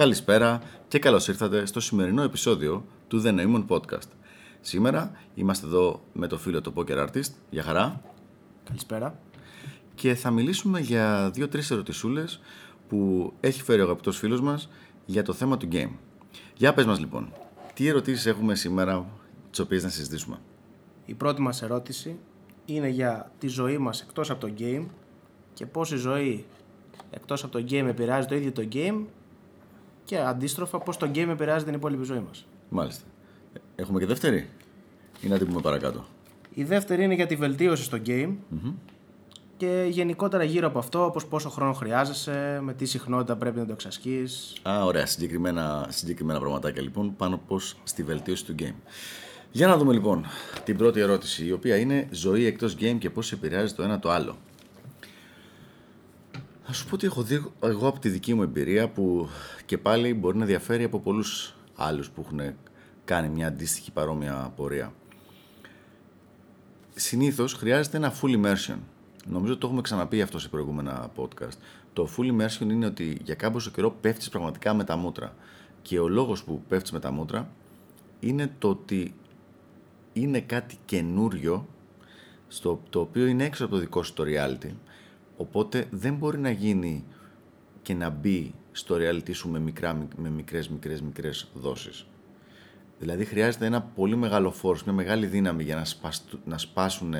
Καλησπέρα και καλώς ήρθατε στο σημερινό επεισόδιο του The Neumon Podcast. Σήμερα είμαστε εδώ με το φίλο του Poker Artist. Για χαρά. Καλησπέρα. Και θα μιλήσουμε για δύο-τρεις ερωτησούλες που έχει φέρει ο αγαπητός φίλος μας για το θέμα του game. Για πες μας λοιπόν, τι ερωτήσεις έχουμε σήμερα τις οποίες να συζητήσουμε; Η πρώτη μας ερώτηση είναι για τη ζωή μας εκτός από το game και πώς η ζωή εκτός από το game επηρεάζει το ίδιο το game και αντίστροφα πώς το game επηρεάζει την υπόλοιπη ζωή μας. Μάλιστα. Έχουμε και δεύτερη ή να την πούμε παρακάτω; Η δεύτερη είναι για τη βελτίωση στο game και γενικότερα γύρω από αυτό, όπως πόσο χρόνο χρειάζεσαι, με τι συχνότητα πρέπει να το εξασκείς. Α, ωραία. Συγκεκριμένα, συγκεκριμένα πραγματάκια λοιπόν πάνω πώς στη βελτίωση του game. Για να δούμε λοιπόν την πρώτη ερώτηση, η οποία είναι ζωή εκτός game και πώς επηρεάζει το ένα το άλλο. Θα σου πω ότι έχω δει εγώ από τη δική μου εμπειρία που και πάλι μπορεί να διαφέρει από πολλούς άλλους που έχουν κάνει μια αντίστοιχη παρόμοια πορεία. Συνήθως χρειάζεται ένα full immersion. Νομίζω ότι το έχουμε ξαναπεί αυτό σε προηγούμενα podcast. Το full immersion είναι ότι για κάμποσο καιρό πέφτεις πραγματικά με τα μούτρα. Και ο λόγος που πέφτεις με τα μούτρα είναι το ότι είναι κάτι καινούριο στο, το οποίο είναι έξω από το δικό σου το reality οπότε δεν μπορεί να γίνει και να μπει στο reality σου με, μικρά, με μικρές μικρές μικρές δόσεις δηλαδή χρειάζεται ένα πολύ μεγάλο force, μια μεγάλη δύναμη για να, σπασ, να σπάσουν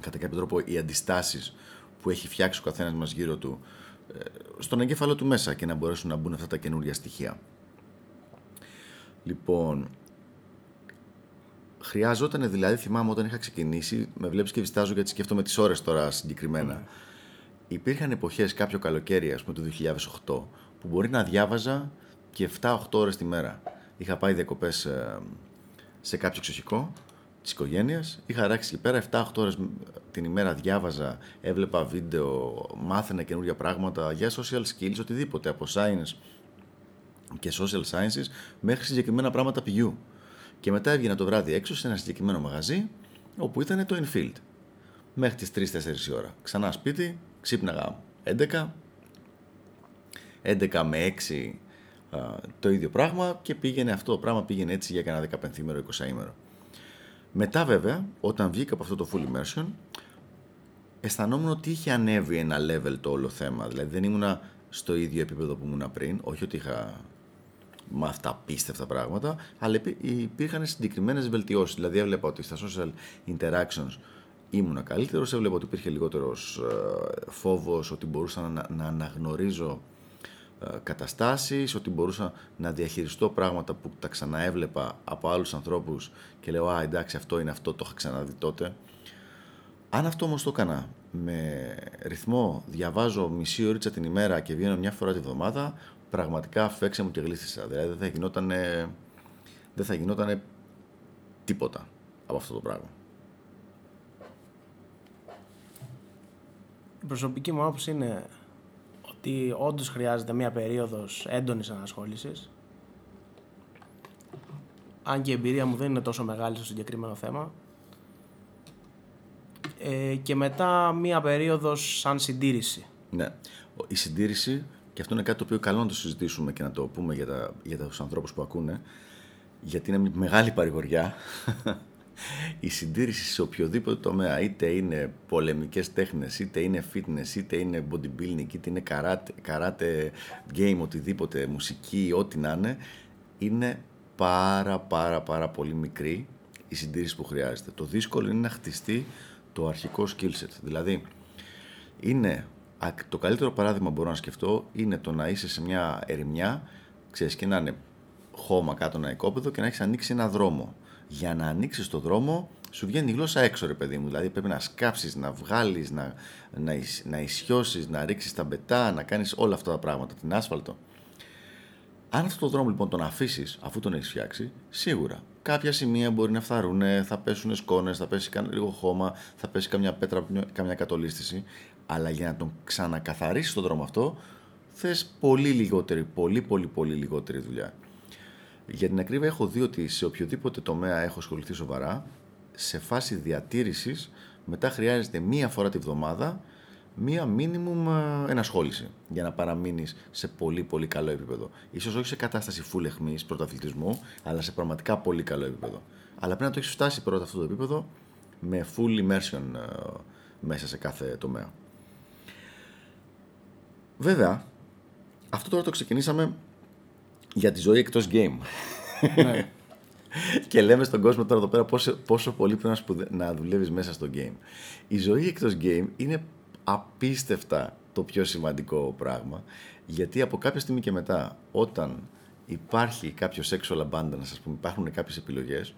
κατά κάποιο τρόπο οι αντιστάσεις που έχει φτιάξει ο καθένας μας γύρω του ε, στον εγκέφαλο του μέσα και να μπορέσουν να μπουν αυτά τα καινούργια στοιχεία. Λοιπόν, Χρειάζονταν δηλαδή, θυμάμαι όταν είχα ξεκινήσει, με βλέπεις και βιστάζω γιατί σκέφτομαι τις ώρες τώρα συγκεκριμένα. Mm. Υπήρχαν εποχές, κάποιο καλοκαίρι, ας πούμε το 2008, που μπορεί να διάβαζα και 7-8 ώρες τη μέρα. Είχα πάει διακοπές ε, σε κάποιο εξοχικό της οικογένειας. Είχα ράξει εκεί πέρα 7-8 ώρες την ημέρα διάβαζα, έβλεπα βίντεο, μάθαινα καινούργια πράγματα για social skills, οτιδήποτε από science και social sciences μέχρι συγκεκριμένα πράγματα πηγιού. Και μετά έβγαινα το βράδυ έξω σε ένα συγκεκριμένο μαγαζί όπου ήταν το infield. Μέχρι τις 3-4 η ώρα. Ξανά σπίτι, ξύπναγα 11, 11 με 6 το ίδιο πράγμα και πήγαινε αυτό το πράγμα πήγαινε έτσι για κανένα 15 ημέρο, 20 ημέρο. Μετά βέβαια, όταν βγήκα από αυτό το full immersion, αισθανόμουν ότι είχε ανέβει ένα level το όλο θέμα. Δηλαδή δεν ήμουνα στο ίδιο επίπεδο που ήμουν πριν, όχι ότι είχα μάθει απίστευτα πράγματα, αλλά υπήρχαν συγκεκριμένες βελτιώσεις. Δηλαδή, έβλεπα ότι στα social interactions ήμουν καλύτερος, έβλεπα ότι υπήρχε λιγότερος ε, φόβος, ότι μπορούσα να, να αναγνωρίζω ε, καταστάσεις, ότι μπορούσα να διαχειριστώ πράγματα που τα ξαναέβλεπα από άλλους ανθρώπους και λέω «Α, εντάξει, αυτό είναι αυτό, το είχα ξαναδεί τότε». Αν αυτό όμως το έκανα με ρυθμό, διαβάζω μισή ώρα την ημέρα και βγαίνω μια φορά τη βδομάδα, πραγματικά φέξε μου και γλίστησα. Δηλαδή δεν θα γινόταν, δεν θα γινόταν τίποτα από αυτό το πράγμα. Η προσωπική μου άποψη είναι ότι όντως χρειάζεται μια περίοδος έντονης ανασχόλησης αν και η εμπειρία μου δεν είναι τόσο μεγάλη στο συγκεκριμένο θέμα ε, και μετά μια περίοδος σαν συντήρηση. Ναι. Η συντήρηση και αυτό είναι κάτι το οποίο καλό να το συζητήσουμε και να το πούμε για, τα, για τους ανθρώπους που ακούνε, γιατί είναι μεγάλη παρηγοριά η συντήρηση σε οποιοδήποτε τομέα, είτε είναι πολεμικές τέχνες, είτε είναι fitness, είτε είναι bodybuilding, είτε είναι karate, game, οτιδήποτε, μουσική, ό,τι να είναι, είναι πάρα πάρα πάρα πολύ μικρή η συντήρηση που χρειάζεται. Το δύσκολο είναι να χτιστεί το αρχικό skill set. Δηλαδή, είναι το καλύτερο παράδειγμα μπορώ να σκεφτώ είναι το να είσαι σε μια ερημιά, ξέρεις, και να είναι χώμα κάτω ένα οικόπεδο και να έχεις ανοίξει ένα δρόμο. Για να ανοίξεις το δρόμο, σου βγαίνει η γλώσσα έξω, ρε παιδί μου. Δηλαδή πρέπει να σκάψεις, να βγάλεις, να, να, να ισιώσεις, να ρίξεις τα μπετά, να κάνεις όλα αυτά τα πράγματα, την άσφαλτο. Αν αυτό το δρόμο λοιπόν τον αφήσεις αφού τον έχεις φτιάξει, σίγουρα κάποια σημεία μπορεί να φθαρούν, θα πέσουν σκόνες, θα πέσει λίγο χώμα, θα πέσει καμιά πέτρα, καμιά κατολίστηση αλλά για να τον ξανακαθαρίσεις τον δρόμο αυτό, θες πολύ λιγότερη, πολύ πολύ πολύ λιγότερη δουλειά. Για την ακρίβεια έχω δει ότι σε οποιοδήποτε τομέα έχω ασχοληθεί σοβαρά, σε φάση διατήρησης, μετά χρειάζεται μία φορά τη βδομάδα μία μίνιμουμ ε, ενασχόληση για να παραμείνεις σε πολύ πολύ καλό επίπεδο. Ίσως όχι σε κατάσταση full εχμής πρωταθλητισμού, αλλά σε πραγματικά πολύ καλό επίπεδο. Αλλά πρέπει να το έχεις φτάσει πρώτα αυτό το επίπεδο με full immersion ε, μέσα σε κάθε τομέα. Βέβαια, αυτό τώρα το ξεκινήσαμε για τη ζωή εκτός game. Ναι. και λέμε στον κόσμο τώρα εδώ πέρα πόσο, πόσο πολύ πρέπει να, σπουδε... να δουλεύεις μέσα στο game. Η ζωή εκτός game είναι απίστευτα το πιο σημαντικό πράγμα γιατί από κάποια στιγμή και μετά όταν υπάρχει κάποιο sexual abundance, ας πούμε, υπάρχουν κάποιες επιλογές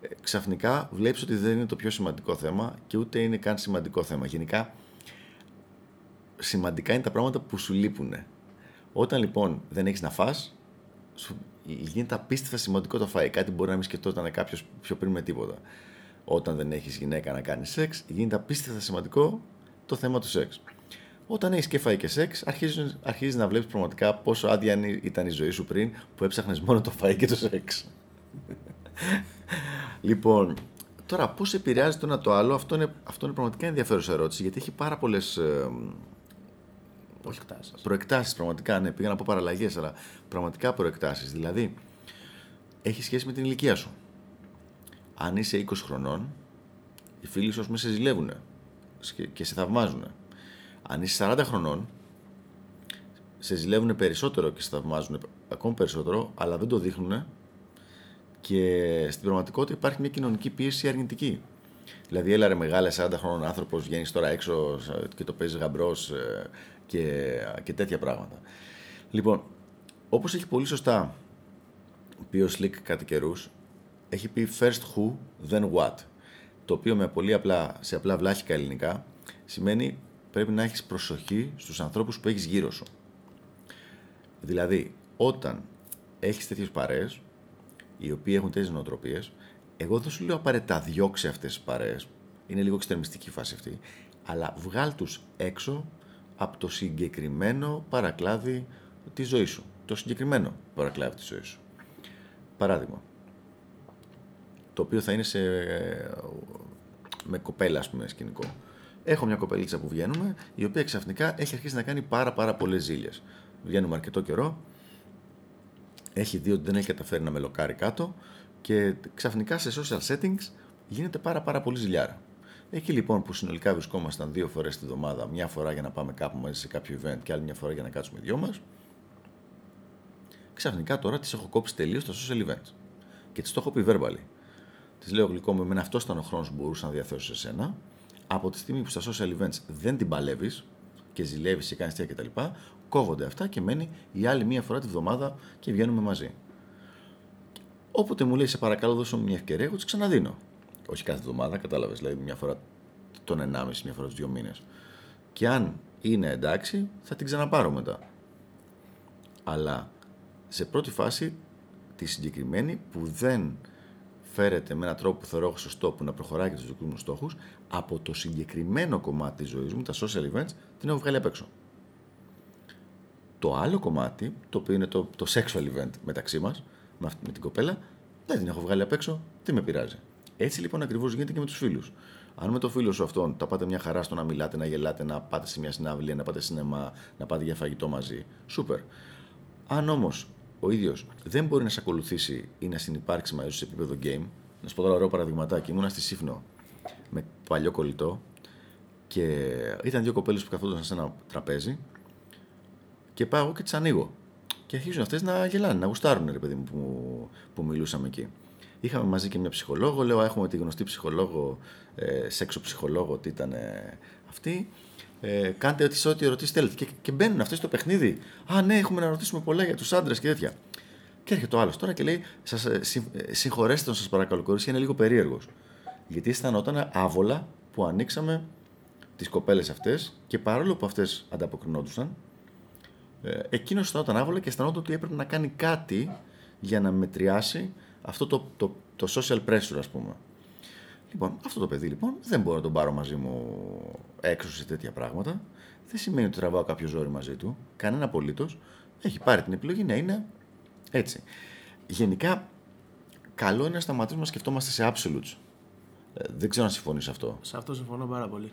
ε, ξαφνικά βλέπεις ότι δεν είναι το πιο σημαντικό θέμα και ούτε είναι καν σημαντικό θέμα. Γενικά σημαντικά είναι τα πράγματα που σου λείπουν. Όταν λοιπόν δεν έχεις να φας, σου γίνεται απίστευτα σημαντικό το φάι. Κάτι μπορεί να μην σκεφτόταν κάποιος πιο πριν με τίποτα. Όταν δεν έχεις γυναίκα να κάνεις σεξ, γίνεται απίστευτα σημαντικό το θέμα του σεξ. Όταν έχεις και φάι και σεξ, αρχίζεις, αρχίζεις να βλέπεις πραγματικά πόσο άδεια ήταν η ζωή σου πριν που έψαχνες μόνο το φάι και το σεξ. λοιπόν, τώρα πώς επηρεάζει το ένα το άλλο, αυτό είναι, αυτό είναι πραγματικά ενδιαφέρουσα ερώτηση γιατί έχει πάρα πολλές ε, Προεκτάσει. Προεκτάσεις, πραγματικά. Ναι, πήγα να πω παραλλαγές, αλλά πραγματικά προεκτάσεις. Δηλαδή, έχει σχέση με την ηλικία σου. Αν είσαι 20 χρονών, οι φίλοι σου με σε ζηλεύουν και σε θαυμάζουν. Αν είσαι 40 χρονών, σε ζηλεύουν περισσότερο και σε θαυμάζουν ακόμη περισσότερο, αλλά δεν το δείχνουν και στην πραγματικότητα υπάρχει μια κοινωνική πίεση αρνητική. Δηλαδή, έλα ρε μεγάλε 40 χρόνων άνθρωπος, βγαίνεις τώρα έξω και το παίζεις γαμπρός ε, και, και τέτοια πράγματα. Λοιπόν, όπως έχει πολύ σωστά πει ο Slick κατά καιρούς, έχει πει first who, then what. Το οποίο με πολύ απλά, σε απλά βλάχικα ελληνικά σημαίνει πρέπει να έχεις προσοχή στους ανθρώπους που έχεις γύρω σου. Δηλαδή, όταν έχεις τέτοιες παρέες, οι οποίοι έχουν τέτοιες νοοτροπίες, εγώ δεν σου λέω απαραίτητα διώξει αυτές τις παρέες, είναι λίγο εξτρεμιστική φάση αυτή, αλλά βγάλ τους έξω από το συγκεκριμένο παρακλάδι της ζωής σου. Το συγκεκριμένο παρακλάδι της ζωής σου. Παράδειγμα, το οποίο θα είναι σε, με κοπέλα, ας πούμε, σκηνικό. Έχω μια κοπελίτσα που βγαίνουμε, η οποία ξαφνικά έχει αρχίσει να κάνει πάρα πάρα πολλές ζήλιες. Βγαίνουμε αρκετό καιρό, έχει δει ότι δεν έχει καταφέρει να μελοκάρει κάτω και ξαφνικά σε social settings γίνεται πάρα πάρα πολύ ζηλιάρα. Εκεί λοιπόν που συνολικά βρισκόμασταν δύο φορές τη βδομάδα, μια φορά για να πάμε κάπου μαζί σε κάποιο event και άλλη μια φορά για να κάτσουμε δυο μας, ξαφνικά τώρα τις έχω κόψει τελείως τα social events. Και τις το έχω πει verbally. Τη λέω γλυκό μου, εμένα αυτός ήταν ο χρόνος που μπορούσα να διαθέσω σε σένα. Από τη στιγμή που στα social events δεν την παλεύεις και ζηλεύεις και κάνεις τέτοια κτλ., κόβονται αυτά και μένει η άλλη μία φορά τη βδομάδα και βγαίνουμε μαζί. Όποτε μου λέει, σε παρακαλώ, δώσω μια ευκαιρία, εγώ τη ξαναδίνω. Όχι κάθε εβδομάδα, κατάλαβες, δηλαδή μια φορά τον 1,5, μια φορά τους δύο μήνες. Και αν είναι εντάξει, θα την ξαναπάρω μετά. Αλλά σε πρώτη φάση, τη συγκεκριμένη που δεν φέρεται με έναν τρόπο που θεωρώ σωστό που να προχωράει και τους δικούς μου στόχους, από το συγκεκριμένο κομμάτι της ζωής μου, τα social events, την έχω βγάλει απ' έξω. Το άλλο κομμάτι, το οποίο είναι το, το sexual event μεταξύ μας, με, με την κοπέλα, δεν την έχω βγάλει απ' έξω, τι με πειράζει. Έτσι λοιπόν ακριβώς γίνεται και με τους φίλους. Αν με το φίλο σου αυτόν τα πάτε μια χαρά στο να μιλάτε, να γελάτε, να πάτε σε μια συναυλία, να πάτε σινεμά, να πάτε για φαγητό μαζί, σούπερ. Αν όμως ο ίδιος δεν μπορεί να σε ακολουθήσει ή να συνεπάρξει μαζί σου σε επίπεδο game, να σου πω τώρα ωραίο παραδειγματάκι. Ήμουνα στη Σύφνο με παλιό κολλητό και ήταν δύο κοπέλες που καθόντουσαν σε ένα τραπέζι και πάω και τις ανοίγω. Και αρχίζουν αυτές να γελάνε, να γουστάρουν, ρε παιδί μου, που, που μιλούσαμε εκεί. Είχαμε μαζί και μια ψυχολόγο. Λέω, έχουμε τη γνωστή ψυχολόγο, ε, σεξο ψυχολόγο, τι ήταν ε, αυτή. Ε, κάντε ό,τι, ό,τι ερωτήσεις θέλετε. Και, και μπαίνουν αυτές στο παιχνίδι. Α, ναι, έχουμε να ρωτήσουμε πολλά για τους άντρες και τέτοια. Και έρχεται ο άλλος τώρα και λέει: Σας ε, ε, συγχωρέστε τον, σας παρακαλώ, κορίτσι, είναι λίγο περίεργος. Γιατί αισθανόταν άβολα που ανοίξαμε τις κοπέλες αυτές και παρόλο που αυτές ανταποκρινόντουσαν, ε, εκείνος αισθανόταν άβολα και αισθανόταν ότι έπρεπε να κάνει κάτι για να μετριάσει αυτό το, το, το social pressure, ας πούμε. Λοιπόν, αυτό το παιδί λοιπόν δεν μπορώ να τον πάρω μαζί μου έξω σε τέτοια πράγματα. Δεν σημαίνει ότι τραβάω κάποιο ζόρι μαζί του. Κανένα απολύτως. Έχει πάρει την επιλογή να είναι έτσι. Γενικά, καλό είναι να σταματήσουμε να σκεφτόμαστε σε absolutes. Ε, δεν ξέρω αν συμφωνείς σε αυτό. Σε αυτό συμφωνώ πάρα πολύ.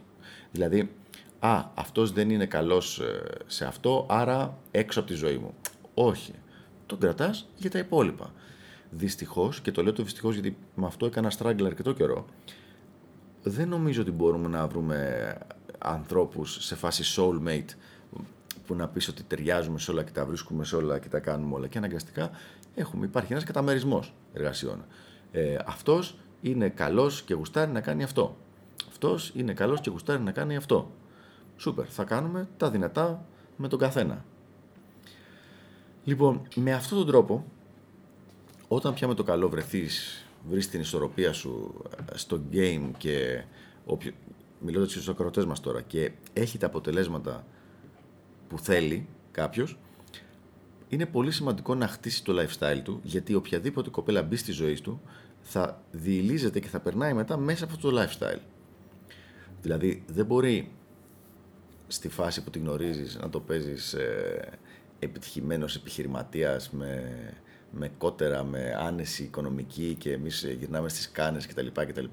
Δηλαδή, «Α, αυτός δεν είναι καλός ε, σε αυτό, άρα έξω από τη ζωή μου». Όχι. Τον κρατάς για τα υπόλοιπα. Δυστυχώς, και το λέω το δυστυχώς γιατί με αυτό έκανα struggle αρκετό καιρό, δεν νομίζω ότι μπορούμε να βρούμε ανθρώπους σε φάση soulmate που να πεις ότι ταιριάζουμε σε όλα και τα βρίσκουμε σε όλα και τα κάνουμε όλα και αναγκαστικά έχουμε, υπάρχει ένας καταμερισμός εργασιών. Ε, αυτός είναι καλός και γουστάρει να κάνει αυτό. Αυτός είναι καλός και γουστάρει να κάνει αυτό. Σούπερ, θα κάνουμε τα δυνατά με τον καθένα. Λοιπόν, με αυτόν τον τρόπο, όταν πια με το καλό βρεθείς, βρεις την ισορροπία σου ε, στο game και όποιο, μιλώντας στους ακροτές μας τώρα και έχει τα αποτελέσματα που θέλει κάποιος, είναι πολύ σημαντικό να χτίσει το lifestyle του, γιατί οποιαδήποτε κοπέλα μπει στη ζωή του θα διηλίζεται και θα περνάει μετά μέσα από αυτό το lifestyle. Δηλαδή δεν μπορεί στη φάση που τη γνωρίζεις να το παίζεις ε, επιτυχημένος επιχειρηματίας με, με κότερα, με άνεση οικονομική και εμείς γυρνάμε στις κάνες κτλ. κτλ.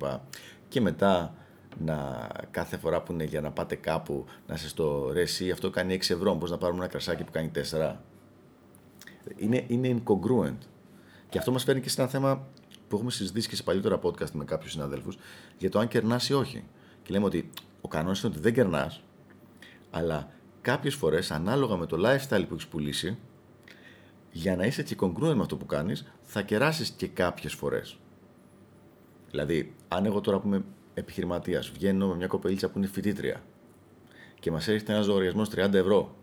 Και μετά να κάθε φορά που είναι για να πάτε κάπου να σε το ρε εσύ αυτό κάνει 6 ευρώ, πώς να πάρουμε ένα κρασάκι που κάνει 4. Είναι, είναι incongruent. Και αυτό μας φέρνει και σε ένα θέμα που έχουμε συζητήσει και σε παλιότερα podcast με κάποιους συναδέλφους για το αν κερνάς ή όχι. Και λέμε ότι ο κανόνας είναι ότι δεν κερνάς, αλλά κάποιες φορές ανάλογα με το lifestyle που έχεις πουλήσει, για να είσαι και congruent με αυτό που κάνεις, θα κεράσεις και κάποιες φορές. Δηλαδή, αν εγώ τώρα που είμαι επιχειρηματίας, βγαίνω με μια κοπελίτσα που είναι φοιτήτρια και μας έρχεται ένας λογαριασμός 30 ευρώ.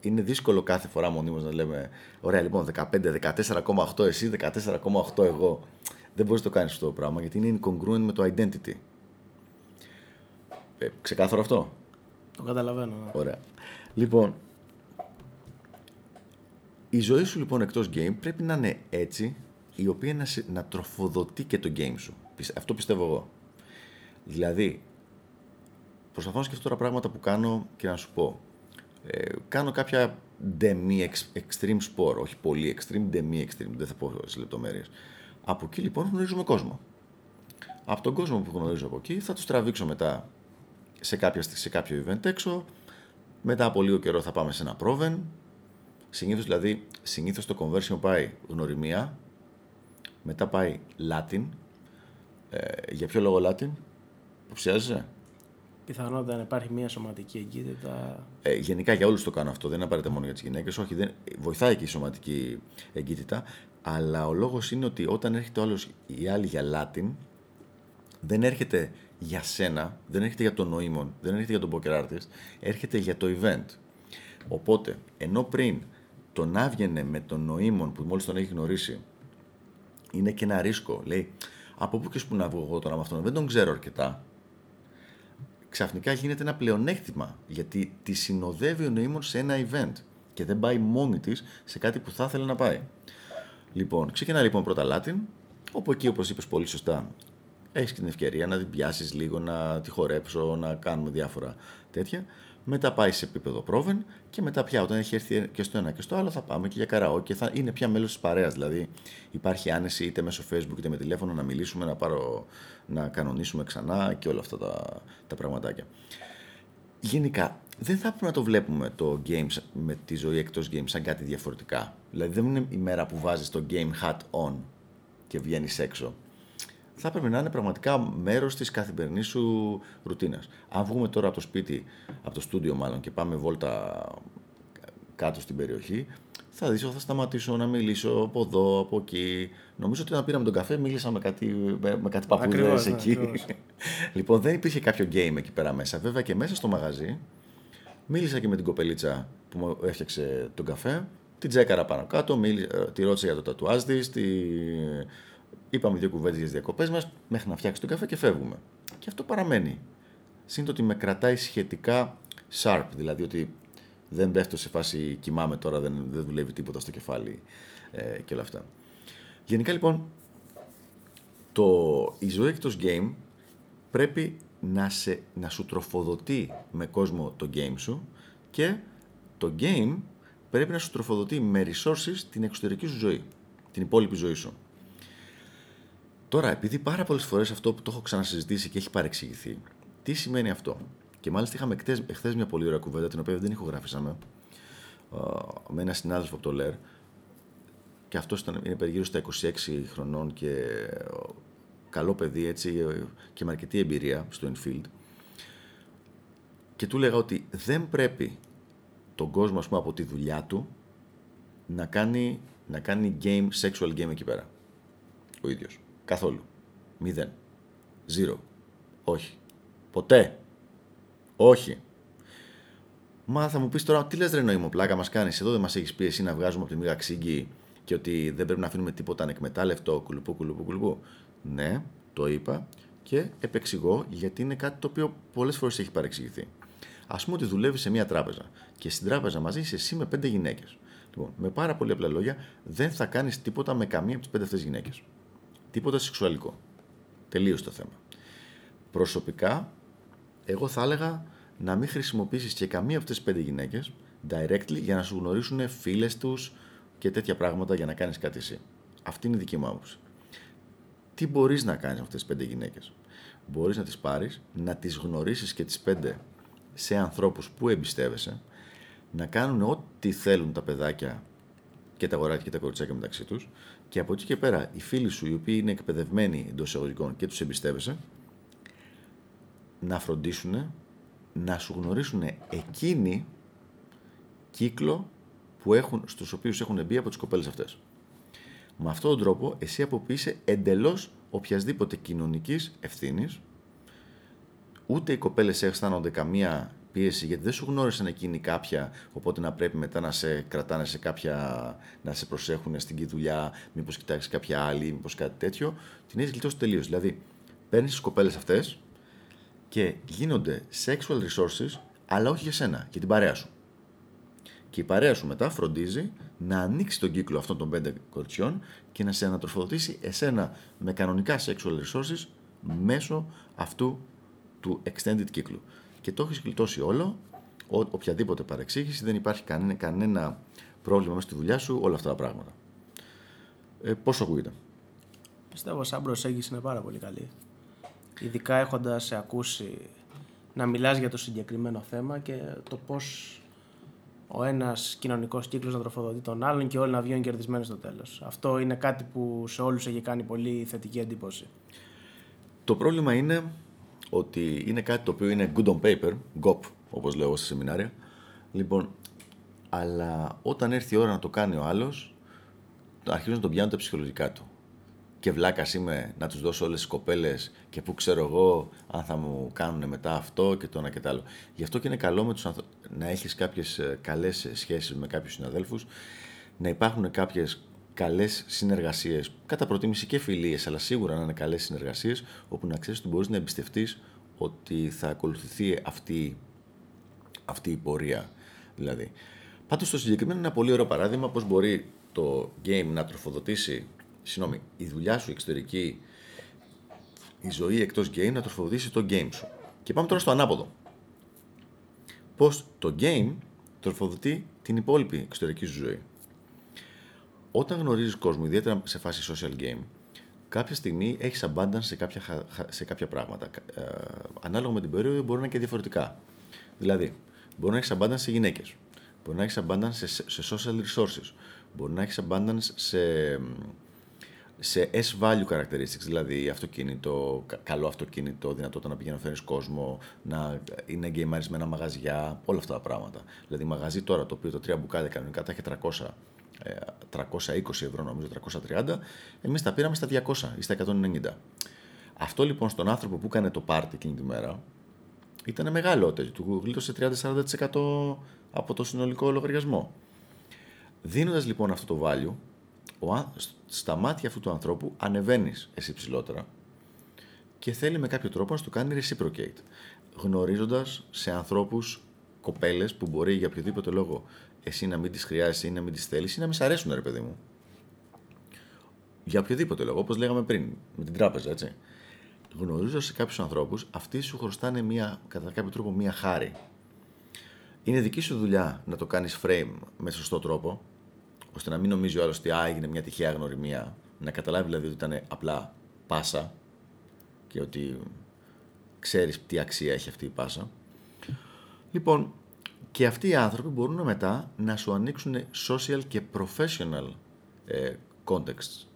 είναι δύσκολο κάθε φορά μονίμως να λέμε: Ωραία, λοιπόν, 15, 14,8 εσύ, 14,8 εγώ. Δεν μπορείς να το κάνεις αυτό το πράγμα γιατί είναι incongruent με το identity. Ε, ξεκάθαρο αυτό. Το καταλαβαίνω. Ναι. Ωραία. Λοιπόν, η ζωή σου λοιπόν εκτός game πρέπει να είναι έτσι η οποία να, να τροφοδοτεί και το game σου. Αυτό πιστεύω εγώ. Δηλαδή, προσπαθώ να σκεφτώ τώρα πράγματα που κάνω και να σου πω. Ε, κάνω κάποια demi extreme sport, όχι πολύ extreme, demi extreme, δεν θα πω σε λεπτομέρειες. Από εκεί λοιπόν γνωρίζουμε κόσμο. Από τον κόσμο που γνωρίζω από εκεί θα τους τραβήξω μετά σε, κάποια, σε κάποιο event έξω, μετά από λίγο καιρό θα πάμε σε ένα proven, συνήθως δηλαδή, συνήθως το conversion πάει γνωριμία, μετά πάει Latin, ε, για ποιο λόγο Latin, υποψιάζεσαι; Πιθανότατα να υπάρχει μια σωματική εγκύτητα. Ε, γενικά για όλους το κάνω αυτό. Δεν απαραίτητα μόνο για τις γυναίκες. Όχι, δεν, βοηθάει και η σωματική εγκύτητα. Αλλά ο λόγος είναι ότι όταν έρχεται ο άλλος ή άλλη για Latin, δεν έρχεται για σένα, δεν έρχεται για τον νοήμον, δεν έρχεται για τον poker artist, έρχεται για το event. Οπότε, ενώ πριν τον άβγαινε με τον νοήμον που μόλις τον έχει γνωρίσει, είναι και ένα ρίσκο. Λέει, από πού και σπου να βγω εγώ τώρα με αυτόν, δεν τον ξέρω αρκετά. Ξαφνικά γίνεται ένα πλεονέκτημα γιατί τη συνοδεύει ο νοήμων σε ένα event και δεν πάει μόνη της σε κάτι που θα ήθελε να πάει. Λοιπόν, ξεκινά λοιπόν πρώτα Latin, όπου εκεί όπως είπες πολύ σωστά, έχεις την ευκαιρία να την πιάσεις λίγο, να τη χορέψω, να κάνουμε διάφορα τέτοια. Μετά πάει σε επίπεδο πρόβεν και μετά πια όταν έχει έρθει και στο ένα και στο άλλο θα πάμε και για καραό και θα είναι πια μέλος της παρέας. Δηλαδή υπάρχει άνεση είτε μέσω facebook είτε με τηλέφωνο να μιλήσουμε, να, πάρω, να κανονίσουμε ξανά και όλα αυτά τα, τα πραγματάκια. Γενικά δεν θα πρέπει να το βλέπουμε το games με τη ζωή εκτός games σαν κάτι διαφορετικά. Δηλαδή δεν είναι η μέρα που βάζεις το game hat on και βγαίνεις έξω θα έπρεπε να είναι πραγματικά μέρος της καθημερινής σου ρουτίνας. Αν βγούμε τώρα από το σπίτι, από το στούντιο μάλλον, και πάμε βόλτα κάτω στην περιοχή, θα δεις θα σταματήσω να μιλήσω από εδώ, από εκεί. Νομίζω ότι όταν πήραμε τον καφέ μίλησα με κάτι, με, με κάτι παππούδες ναι, εκεί. λοιπόν, δεν υπήρχε κάποιο game εκεί πέρα μέσα. Βέβαια και μέσα στο μαγαζί μίλησα και με την κοπελίτσα που μου έφτιαξε τον καφέ. Την τσέκαρα πάνω κάτω, μίλησα, τη ρώτησα για το τατουάζ της, τη, Είπαμε δύο κουβέντες για τις διακοπές μας μέχρι να φτιάξει τον καφέ και φεύγουμε. Και αυτό παραμένει. Σύντομα ότι με κρατάει σχετικά sharp, δηλαδή ότι δεν πέφτω σε φάση κοιμάμαι τώρα, δεν, δεν δουλεύει τίποτα στο κεφάλι ε, και όλα αυτά. Γενικά λοιπόν, το, η ζωή εκτός game πρέπει να, σε, να σου τροφοδοτεί με κόσμο το game σου και το game πρέπει να σου τροφοδοτεί με resources την εξωτερική σου ζωή, την υπόλοιπη ζωή σου. Τώρα, επειδή πάρα πολλές φορές αυτό που το έχω ξανασυζητήσει και έχει παρεξηγηθεί, τι σημαίνει αυτό; Και μάλιστα είχαμε εχθέ μια πολύ ωραία κουβέντα, την οποία δεν ηχογραφήσαμε, με ένα συνάδελφο από το ΛΕΡ. Και αυτός είναι περιγύρω στα 26 χρονών και καλό παιδί έτσι, και με αρκετή εμπειρία στο infield. Και του έλεγα ότι δεν πρέπει τον κόσμο ας πούμε, από τη δουλειά του να κάνει, να κάνει game, sexual game εκεί πέρα. Ο ίδιος. Καθόλου. Μηδέν. Zero. Όχι. Ποτέ. Όχι. Μα θα μου πεις τώρα, τι λες ρε νοήμο, πλάκα μας κάνεις. Εδώ δεν μας έχεις πει εσύ να βγάζουμε από τη μίγα ξύγκη και ότι δεν πρέπει να αφήνουμε τίποτα ανεκμετάλλευτο, κουλουπού, κουλουπού, κουλουπού. Ναι, το είπα και επεξηγώ γιατί είναι κάτι το οποίο πολλές φορές έχει παρεξηγηθεί. Α πούμε ότι δουλεύεις σε μια τράπεζα και στην τράπεζα μαζί είσαι εσύ με πέντε γυναίκες. Λοιπόν, με πάρα πολύ απλά λόγια, δεν θα κάνεις τίποτα με καμία από τις πέντε αυτές γυναίκες. Τίποτα σεξουαλικό. Τελείωσε το θέμα. Προσωπικά, εγώ θα έλεγα να μην χρησιμοποιήσεις και καμία από αυτές τις πέντε γυναίκες directly για να σου γνωρίσουν φίλες τους και τέτοια πράγματα για να κάνεις κάτι εσύ. Αυτή είναι η δική μου άποψη. Τι μπορείς να κάνεις με αυτές τις πέντε γυναίκες; Μπορείς να τις πάρεις, να τις γνωρίσεις και τις πέντε σε ανθρώπους που εμπιστεύεσαι, να κάνουν ό,τι θέλουν τα παιδάκια και τα αγοράκια και τα κοριτσάκια μεταξύ τους και από εκεί και πέρα οι φίλοι σου οι οποίοι είναι εκπαιδευμένοι εντός εισαγωγικών και τους εμπιστεύεσαι να φροντίσουν να σου γνωρίσουν εκείνοι κύκλο που έχουν, στους οποίους έχουν μπει από τις κοπέλες αυτές. Με αυτόν τον τρόπο εσύ αποποιείσαι εντελώς οποιασδήποτε κοινωνικής ευθύνης ούτε οι κοπέλες αισθάνονται καμία πίεση γιατί δεν σου γνώρισαν εκείνη κάποια οπότε να πρέπει μετά να σε κρατάνε σε κάποια να σε προσέχουν στην δουλειά μήπως κοιτάξεις κάποια άλλη μήπως κάτι τέτοιο την έχεις γλιτώσει τελείως δηλαδή παίρνεις τις κοπέλες αυτές και γίνονται sexual resources, αλλά όχι για σένα, για την παρέα σου. Και η παρέα σου μετά φροντίζει να ανοίξει τον κύκλο αυτών των πέντε κοριτσιών και να σε ανατροφοδοτήσει εσένα με κανονικά sexual resources μέσω αυτού του extended κύκλου. Και το έχεις γλιτώσει όλο, ο, οποιαδήποτε παρεξήγηση, δεν υπάρχει κανένα, κανένα πρόβλημα μέσα στη δουλειά σου, όλα αυτά τα πράγματα. Ε, πώς ακούγεται; Πιστεύω σαν προσέγγιση είναι πάρα πολύ καλή ειδικά έχοντας ακούσει να μιλάς για το συγκεκριμένο θέμα και το πώς ο ένας κοινωνικός κύκλος να τροφοδοτεί τον άλλον και όλοι να βγαίνουν κερδισμένοι στο τέλος. Αυτό είναι κάτι που σε όλους έχει κάνει πολύ θετική εντύπωση. Το πρόβλημα είναι ότι είναι κάτι το οποίο είναι good on paper, GOP, όπως λέω στα σεμινάρια. Λοιπόν, αλλά όταν έρθει η ώρα να το κάνει ο άλλος, αρχίζουν να τον πιάνουν τα ψυχολογικά του και βλάκας είμαι να τους δώσω όλες τις κοπέλες και που ξέρω εγώ αν θα μου κάνουν μετά αυτό και το ένα και το άλλο. Γι' αυτό και είναι καλό με τους ανθ... να έχεις κάποιες καλές σχέσεις με κάποιους συναδέλφους, να υπάρχουν κάποιες καλές συνεργασίες, κατά προτίμηση και φιλίες, αλλά σίγουρα να είναι καλές συνεργασίες, όπου να ξέρεις ότι μπορείς να εμπιστευτείς ότι θα ακολουθηθεί αυτή, αυτή η πορεία. Δηλαδή. Πάντως, το συγκεκριμένο είναι ένα πολύ ωραίο παράδειγμα πώς μπορεί το game να τροφοδοτήσει συγγνώμη, η δουλειά σου εξωτερική, η ζωή εκτός game να τροφοδοτήσει το game σου. Και πάμε τώρα στο ανάποδο. Πώς το game τροφοδοτεί την υπόλοιπη εξωτερική σου ζωή. Όταν γνωρίζεις κόσμο, ιδιαίτερα σε φάση social game, κάποια στιγμή έχεις abundance σε κάποια, σε κάποια πράγματα. Ε, ανάλογα με την περίοδο μπορεί να είναι και διαφορετικά. Δηλαδή, μπορεί να έχεις abundance σε γυναίκες. Μπορεί να έχεις abundance σε, σε social resources. Μπορεί να έχεις abundance σε σε S-value characteristics, δηλαδή αυτοκίνητο, καλό αυτοκίνητο, δυνατότητα να πηγαίνεις να φέρεις κόσμο, να είναι γκέιμαρισμένα μαγαζιά, όλα αυτά τα πράγματα. Δηλαδή, μαγαζί τώρα το οποίο το τρία μπουκάλια κανονικά τα έχει 300, 320 ε, ευρώ, νομίζω 330, εμείς τα πήραμε στα 200 ή στα 190. Αυτό λοιπόν στον άνθρωπο που έκανε το πάρτι εκείνη τη μέρα ήταν μεγάλο τέτοιο. Του γλίτωσε 30-40% από το συνολικό λογαριασμό. Δίνοντας λοιπόν αυτό το value, ο, στα μάτια αυτού του ανθρώπου ανεβαίνεις εσύ ψηλότερα και θέλει με κάποιο τρόπο να σου το κάνει reciprocate. Γνωρίζοντας σε ανθρώπους, κοπέλες που μπορεί για οποιοδήποτε λόγο εσύ να μην τις χρειάζεσαι ή να μην τις θέλεις ή να μην σ' αρέσουν, ρε παιδί μου. Για οποιοδήποτε λόγο, όπως λέγαμε πριν, με την τράπεζα, έτσι. Γνωρίζοντα σε κάποιους ανθρώπους, αυτοί σου χρωστάνε μια, κατά κάποιο τρόπο μία χάρη. Είναι δική σου δουλειά να το κάνεις frame με σωστό τρόπο, ώστε να μην νομίζει ο άλλος ότι α, έγινε μια τυχαία γνωριμία, να καταλάβει δηλαδή ότι ήταν απλά πάσα και ότι ξέρεις τι αξία έχει αυτή η πάσα. Λοιπόν, και αυτοί οι άνθρωποι μπορούν μετά να σου ανοίξουν social και professional ε, contexts.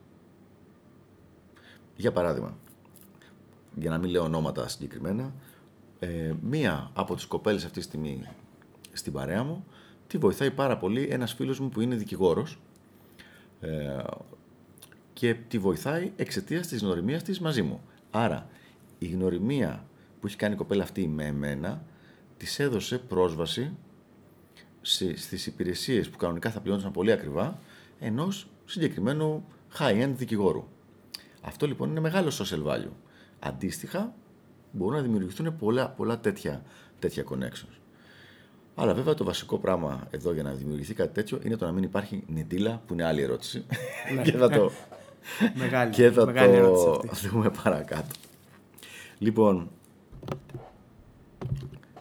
Για παράδειγμα, για να μην λέω ονόματα συγκεκριμένα, ε, μία από τις κοπέλες αυτή τη στιγμή στην παρέα μου, τη βοηθάει πάρα πολύ ένας φίλος μου που είναι δικηγόρος ε, και τη βοηθάει εξαιτίας της γνωριμίας της μαζί μου. Άρα, η γνωριμία που έχει κάνει η κοπέλα αυτή με εμένα, της έδωσε πρόσβαση σε, στις υπηρεσίες που κανονικά θα πληρώνονταν πολύ ακριβά, ενός συγκεκριμένου high-end δικηγόρου. Αυτό λοιπόν είναι μεγάλο social value. Αντίστοιχα, μπορούν να δημιουργηθούν πολλά, πολλά τέτοια, τέτοια connections. Αλλά βέβαια το βασικό πράγμα εδώ για να δημιουργηθεί κάτι τέτοιο είναι το να μην υπάρχει νητήλα, που είναι άλλη ερώτηση. Ναι. και θα το, Μεγάλη, και θα μεγάλη ερώτηση το αυτή. δούμε παρακάτω. Λοιπόν,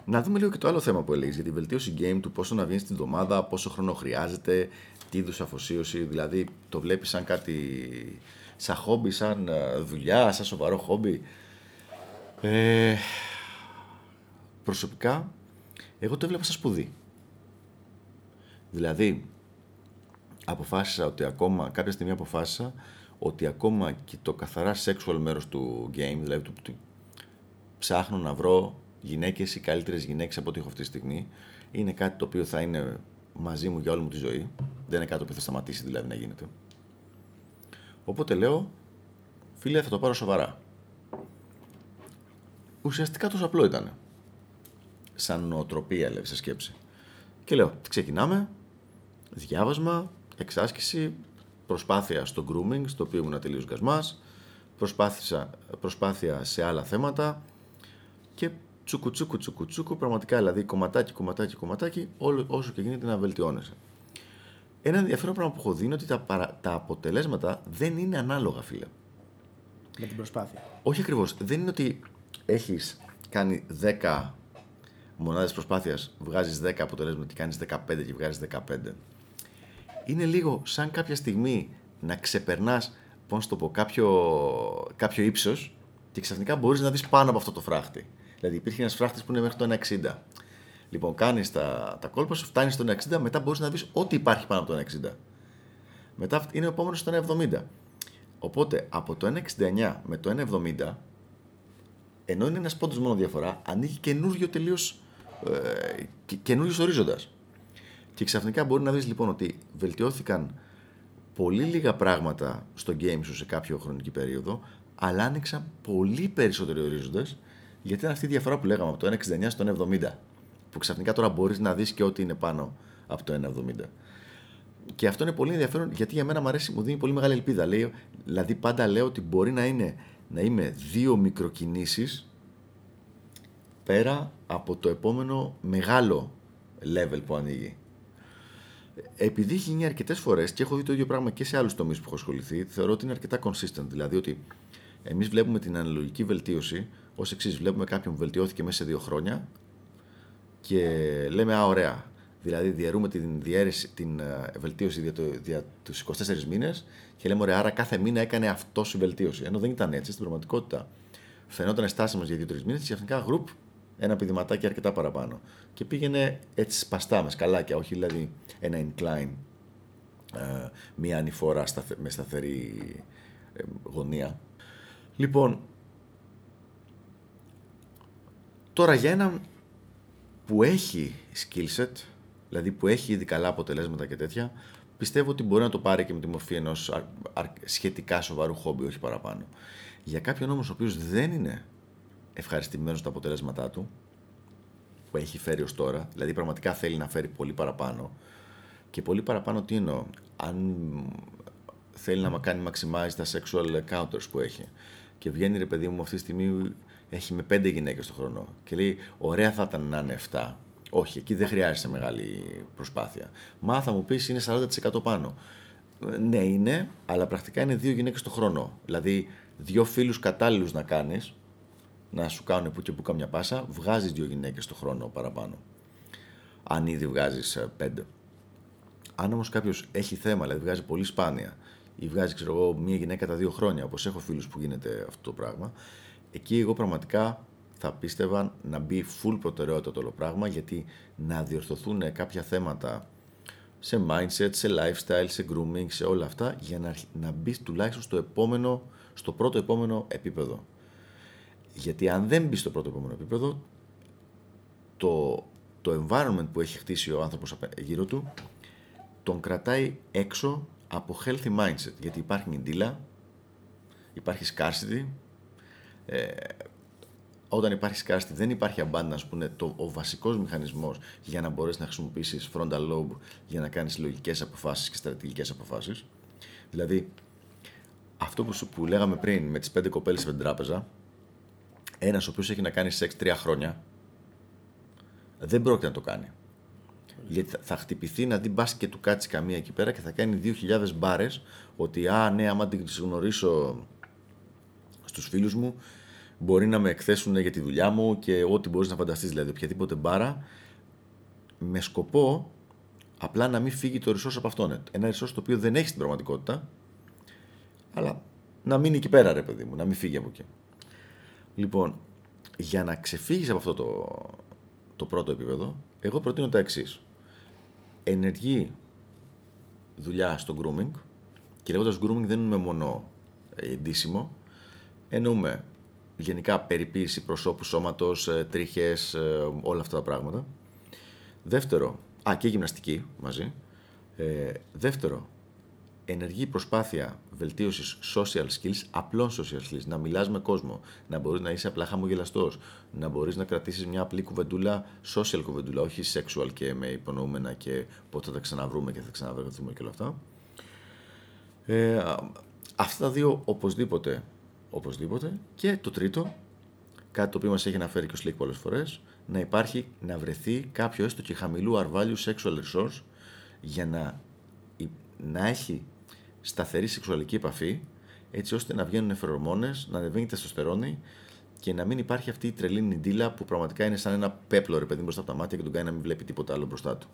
να δούμε λίγο και το άλλο θέμα που έλεγες για τη βελτίωση game του, πόσο να βγαίνει στην εβδομάδα, πόσο χρόνο χρειάζεται, τι είδους αφοσίωση. Δηλαδή, το βλέπεις σαν κάτι. σαν χόμπι, σαν ε, δουλειά, σαν σοβαρό χόμπι. Ε, προσωπικά, εγώ το έβλεπα σαν σπουδή. Δηλαδή, αποφάσισα ότι ακόμα, κάποια στιγμή αποφάσισα ότι ακόμα και το καθαρά sexual μέρος του game, δηλαδή του, του ψάχνω να βρω γυναίκες ή καλύτερες γυναίκες από ό,τι έχω αυτή τη στιγμή, είναι κάτι το οποίο θα είναι μαζί μου για όλη μου τη ζωή. Δεν είναι κάτι το οποίο θα σταματήσει δηλαδή να γίνεται. Οπότε λέω, φίλε θα το πάρω σοβαρά. Ουσιαστικά τόσο απλό ήταν. Σαν νοοτροπία, λέει, σε σκέψη. Και λέω, ξεκινάμε, διάβασμα, εξάσκηση, προσπάθεια στο grooming, στο οποίο ήμουν τελείως γκασμάς, προσπάθησα, προσπάθεια σε άλλα θέματα και τσούκου τσούκου τσούκου τσούκου, πραγματικά δηλαδή κομματάκι, κομματάκι, κομματάκι, όλο, όσο και γίνεται να βελτιώνεσαι. Ένα ενδιαφέρον πράγμα που έχω δει είναι ότι τα, παρα- τα αποτελέσματα δεν είναι ανάλογα, φίλε. Με την προσπάθεια. Όχι ακριβώς. Δεν είναι ότι έχεις κάνει 10 μονάδες προσπάθειας, βγάζεις 10 αποτελέσματα και κάνεις 15 και βγάζεις 15. Είναι λίγο σαν κάποια στιγμή να ξεπερνάς, πώς να σου το πω, κάποιο, κάποιο ύψος και ξαφνικά μπορείς να δεις πάνω από αυτό το φράχτη. Δηλαδή υπήρχε ένας φράχτης που είναι μέχρι το 1,60. Λοιπόν, κάνεις τα, τα κόλπα σου, φτάνεις στο 1,60, μετά μπορείς να δεις ό,τι υπάρχει πάνω από το 1,60. Μετά είναι ο επόμενος στο 1,70. Οπότε από το 1,69 με το 1,70, ενώ είναι ένας πόντος μόνο διαφορά, ανοίγει καινούριο τελείως. Ε, και- καινούριος ορίζοντας. Και ξαφνικά μπορεί να δεις λοιπόν ότι βελτιώθηκαν πολύ λίγα πράγματα στο game σου σε κάποιο χρονική περίοδο, αλλά άνοιξαν πολύ περισσότεροι ορίζοντες, γιατί ήταν αυτή η διαφορά που λέγαμε από το 1,69 στο 1,70. Που ξαφνικά τώρα μπορείς να δεις και ό,τι είναι πάνω από το 1,70. Και αυτό είναι πολύ ενδιαφέρον γιατί για μένα μου αρέσει, μου δίνει πολύ μεγάλη ελπίδα. Λέει, δηλαδή πάντα λέω ότι μπορεί να είναι να είμαι δύο μικροκινήσεις πέρα από το επόμενο μεγάλο level που ανοίγει. Επειδή έχει γίνει αρκετές φορές και έχω δει το ίδιο πράγμα και σε άλλους τομείς που έχω ασχοληθεί, θεωρώ ότι είναι αρκετά consistent. Δηλαδή ότι εμείς βλέπουμε την αναλογική βελτίωση ως εξής: Βλέπουμε κάποιον που βελτιώθηκε μέσα σε δύο χρόνια και λέμε, Α, ωραία. Δηλαδή, διαιρούμε την, διαίρεση, την ε, βελτίωση δια, το, δια τους 24 μήνες και λέμε, ωραία, άρα κάθε μήνα έκανε αυτός η βελτίωση. Ενώ δεν ήταν έτσι στην πραγματικότητα. Φαινόταν στάση μα για 2-3 μήνες και ξαφνικά γρουπ ένα πηδηματάκι αρκετά παραπάνω. Και πήγαινε έτσι σπαστά με σκαλάκια, όχι δηλαδή ένα incline, ε, μία ανηφόρα σταθε, με σταθερή ε, γωνία. Λοιπόν, τώρα για έναν που έχει skill set, δηλαδή που έχει ήδη καλά αποτελέσματα και τέτοια, πιστεύω ότι μπορεί να το πάρει και με τη μορφή ενός σχετικά σοβαρού χόμπι, όχι παραπάνω. Για κάποιον όμως ο οποίος δεν είναι ευχαριστημένος στα αποτελέσματά του, που έχει φέρει ως τώρα, δηλαδή πραγματικά θέλει να φέρει πολύ παραπάνω. Και πολύ παραπάνω τι εννοώ, αν θέλει να κάνει maximize τα sexual encounters που έχει και βγαίνει ρε παιδί μου αυτή τη στιγμή έχει με πέντε γυναίκες το χρόνο και λέει ωραία θα ήταν να είναι 7 όχι, εκεί δεν χρειάζεται μεγάλη προσπάθεια. Μα θα μου πεις είναι 40% πάνω. Ε, Ναι, είναι, αλλά πρακτικά είναι δύο γυναίκες το χρόνο. Δηλαδή, δύο φίλους κατάλληλους να κάνεις, να σου κάνουν που και που καμιά πάσα, βγάζεις δύο γυναίκες το χρόνο παραπάνω. Αν ήδη βγάζεις πέντε. Αν όμως κάποιος έχει θέμα, δηλαδή βγάζει πολύ σπάνια ή βγάζει, ξέρω εγώ, μία γυναίκα τα δύο χρόνια, όπως έχω φίλους που γίνεται αυτό το πράγμα, εκεί εγώ πραγματικά θα θα πίστευα να μπει full προτεραιότητα το όλο πράγμα γιατί να διορθωθούν κάποια θέματα σε mindset, σε lifestyle, σε grooming, σε όλα αυτά για να, να μπεις τουλάχιστον στο, επόμενο, στο πρώτο επόμενο επίπεδο. Γιατί αν δεν μπεις στο πρώτο επόμενο επίπεδο, το, το environment που έχει χτίσει ο άνθρωπος γύρω του τον κρατάει έξω από healthy mindset. Γιατί υπάρχει ντύλα, υπάρχει scarcity, ε, όταν υπάρχει scarcity δεν υπάρχει abundance που είναι το, ο βασικός μηχανισμός για να μπορέσεις να χρησιμοποιήσεις frontal lobe για να κάνεις λογικές αποφάσεις και στρατηγικές αποφάσεις. Δηλαδή, αυτό που, που λέγαμε πριν με τις πέντε κοπέλες με την τράπεζα, ένας ο οποίος έχει να κάνει σεξ τρία χρόνια, δεν πρόκειται να το κάνει. Γιατί θα χτυπηθεί να δει μπας και του κάτσει καμία εκεί πέρα και θα κάνει 2.000 μπάρες ότι α, ναι, άμα την γνωρίσω στους φίλους μου, μπορεί να με εκθέσουν για τη δουλειά μου και ό,τι μπορείς να φανταστείς, δηλαδή οποιαδήποτε μπάρα, με σκοπό απλά να μην φύγει το resource από αυτόν. Ένα resource το οποίο δεν έχει στην πραγματικότητα, αλλά να μείνει εκεί πέρα, ρε παιδί μου, να μην φύγει από εκεί. Λοιπόν, για να ξεφύγεις από αυτό το, το πρώτο επίπεδο, εγώ προτείνω τα εξής. Ενεργή δουλειά στο grooming, και λέγοντας grooming δεν εννοούμε μόνο εντύσιμο, εννοούμε γενικά περιποίηση προσώπου, σώματος, ε, τρίχες, ε, όλα αυτά τα πράγματα. Δεύτερο, α, και γυμναστική μαζί. Ε, δεύτερο, ενεργή προσπάθεια βελτίωσης social skills, απλών social skills. Να μιλάς με κόσμο, να μπορείς να είσαι απλά χαμογελαστός, να μπορείς να κρατήσεις μια απλή κουβεντούλα, social κουβεντούλα, όχι sexual και με υπονοούμενα και πότε θα τα ξαναβρούμε και θα ξαναβρεθούμε και όλα αυτά. Ε, αυτά τα δύο οπωσδήποτε, οπωσδήποτε. Και το τρίτο, κάτι το οποίο μας έχει αναφέρει και ο Σλίκ πολλές φορές, να υπάρχει, να βρεθεί κάποιο έστω και χαμηλού R value sexual resource για να, να έχει σταθερή σεξουαλική επαφή, έτσι ώστε να βγαίνουν εφερομόνε, να ανεβαίνει τεστοστερόνη και να μην υπάρχει αυτή η τρελή νιντήλα που πραγματικά είναι σαν ένα πέπλο ρε παιδί μπροστά από τα μάτια και τον κάνει να μην βλέπει τίποτα άλλο μπροστά του.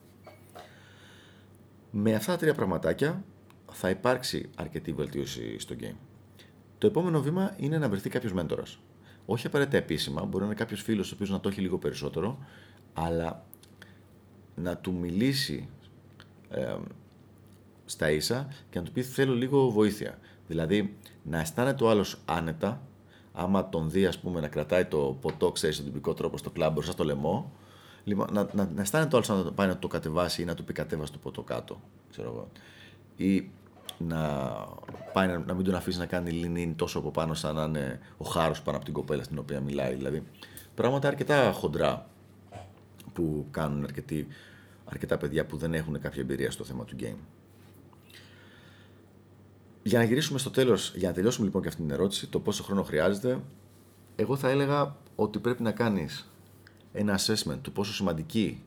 Με αυτά τα τρία πραγματάκια θα υπάρξει αρκετή βελτίωση στο game. Το επόμενο βήμα είναι να βρεθεί κάποιος μέντορας. Όχι απαραίτητα επίσημα, μπορεί να είναι κάποιος φίλος ο οποίος να το έχει λίγο περισσότερο, αλλά να του μιλήσει ε, στα ίσα και να του πει θέλω λίγο βοήθεια. Δηλαδή να αισθάνεται ο άλλος άνετα, άμα τον δει ας πούμε να κρατάει το ποτό, ξέρεις στον τυπικό τρόπο στο κλαμπ μπροστά στο λαιμό, λοιπόν, να, να, να αισθάνεται ο άλλος να πάει να το κατεβάσει ή να του πει κατέβασε το ποτό κάτω, ξέρω εγώ. Ή να πάει να, να μην τον αφήσει να κάνει λινίν τόσο από πάνω σαν να είναι ο χάρος πάνω από την κοπέλα στην οποία μιλάει. Δηλαδή, πράγματα αρκετά χοντρά που κάνουν αρκετοί, αρκετά παιδιά που δεν έχουν κάποια εμπειρία στο θέμα του game. Για να γυρίσουμε στο τέλος, για να τελειώσουμε λοιπόν και αυτή την ερώτηση, το πόσο χρόνο χρειάζεται, εγώ θα έλεγα ότι πρέπει να κάνεις ένα assessment του πόσο σημαντική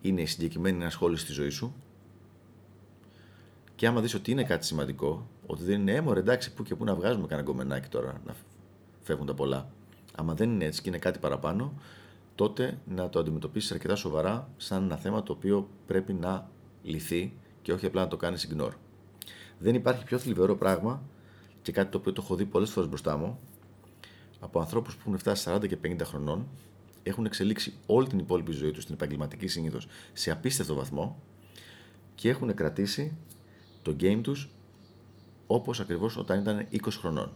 είναι η συγκεκριμένη ενασχόληση στη ζωή σου. Και άμα δεις ότι είναι κάτι σημαντικό, ότι δεν είναι έμορφο, εντάξει, που και που να βγάζουμε κανένα κομμενάκι τώρα, να φεύγουν τα πολλά. Άμα δεν είναι έτσι και είναι κάτι παραπάνω, τότε να το αντιμετωπίσεις αρκετά σοβαρά σαν ένα θέμα το οποίο πρέπει να λυθεί και όχι απλά να το κάνεις ignore. Δεν υπάρχει πιο θλιβερό πράγμα και κάτι το οποίο το έχω δει πολλές φορές μπροστά μου από ανθρώπους που έχουν φτάσει 40 και 50 χρονών, έχουν εξελίξει όλη την υπόλοιπη ζωή τους στην επαγγελματική συνήθως σε απίστευτο βαθμό και έχουν κρατήσει το game τους όπως ακριβώς όταν ήταν 20 χρονών.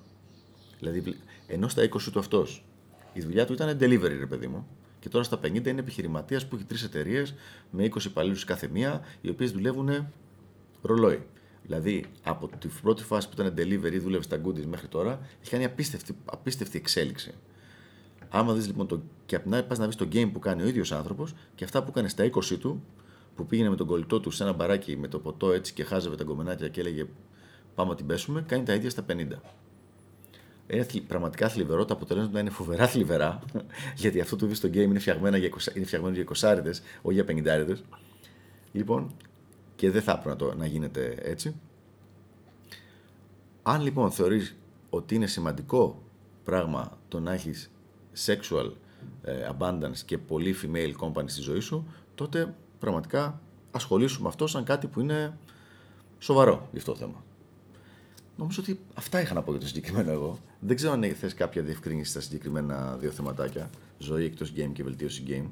Δηλαδή, ενώ στα 20 του αυτός η δουλειά του ήταν delivery, ρε παιδί μου, και τώρα στα 50 είναι επιχειρηματίας που έχει τρεις εταιρείες με 20 υπαλλήλους κάθε μία, οι οποίες δουλεύουν ρολόι. Δηλαδή, από τη πρώτη φάση που ήταν delivery, δούλευε στα goodies μέχρι τώρα, έχει κάνει απίστευτη, απίστευτη εξέλιξη. Άμα δεις λοιπόν το. και απ' την άλλη πας να δεις το game που κάνει ο ίδιος άνθρωπος και αυτά που έκανε στα 20 του, που πήγαινε με τον κολλητό του σε ένα μπαράκι με το ποτό έτσι και χάζευε τα κομμενάκια και έλεγε Πάμε να την πέσουμε, κάνει τα ίδια στα 50. Είναι πραγματικά θλιβερό, τα αποτελέσματα είναι φοβερά θλιβερά, γιατί αυτό το δει στο game είναι φτιαγμένο για 20, είναι φτιαγμένο για 20 όχι για 50 Λοιπόν, και δεν θα έπρεπε να, το, να γίνεται έτσι. Αν λοιπόν θεωρείς ότι είναι σημαντικό πράγμα το να έχεις sexual ε, abundance και πολύ female company στη ζωή σου, τότε πραγματικά ασχολήσου με αυτό σαν κάτι που είναι σοβαρό για αυτό το θέμα. Νομίζω ότι αυτά είχα να πω για το συγκεκριμένο εγώ. Δεν ξέρω αν θες κάποια διευκρίνηση στα συγκεκριμένα δύο θεματάκια. Ζωή εκτός game και βελτίωση game.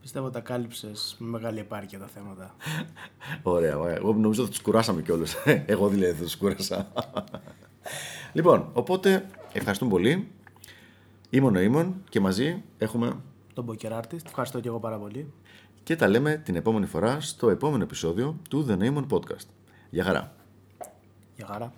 Πιστεύω τα κάλυψες με μεγάλη επάρκεια τα θέματα. Ωραία, ωραία. Εγώ νομίζω ότι τους κουράσαμε κιόλας. Εγώ δηλαδή θα τους κούρασα. λοιπόν, οπότε ευχαριστούμε πολύ. Ήμουν ο Ήμων και μαζί έχουμε. Τον Poker Artist. Ευχαριστώ και εγώ πάρα πολύ. Και τα λέμε την επόμενη φορά στο επόμενο επεισόδιο του The Name Podcast. Γεια χαρά. Γεια χαρά.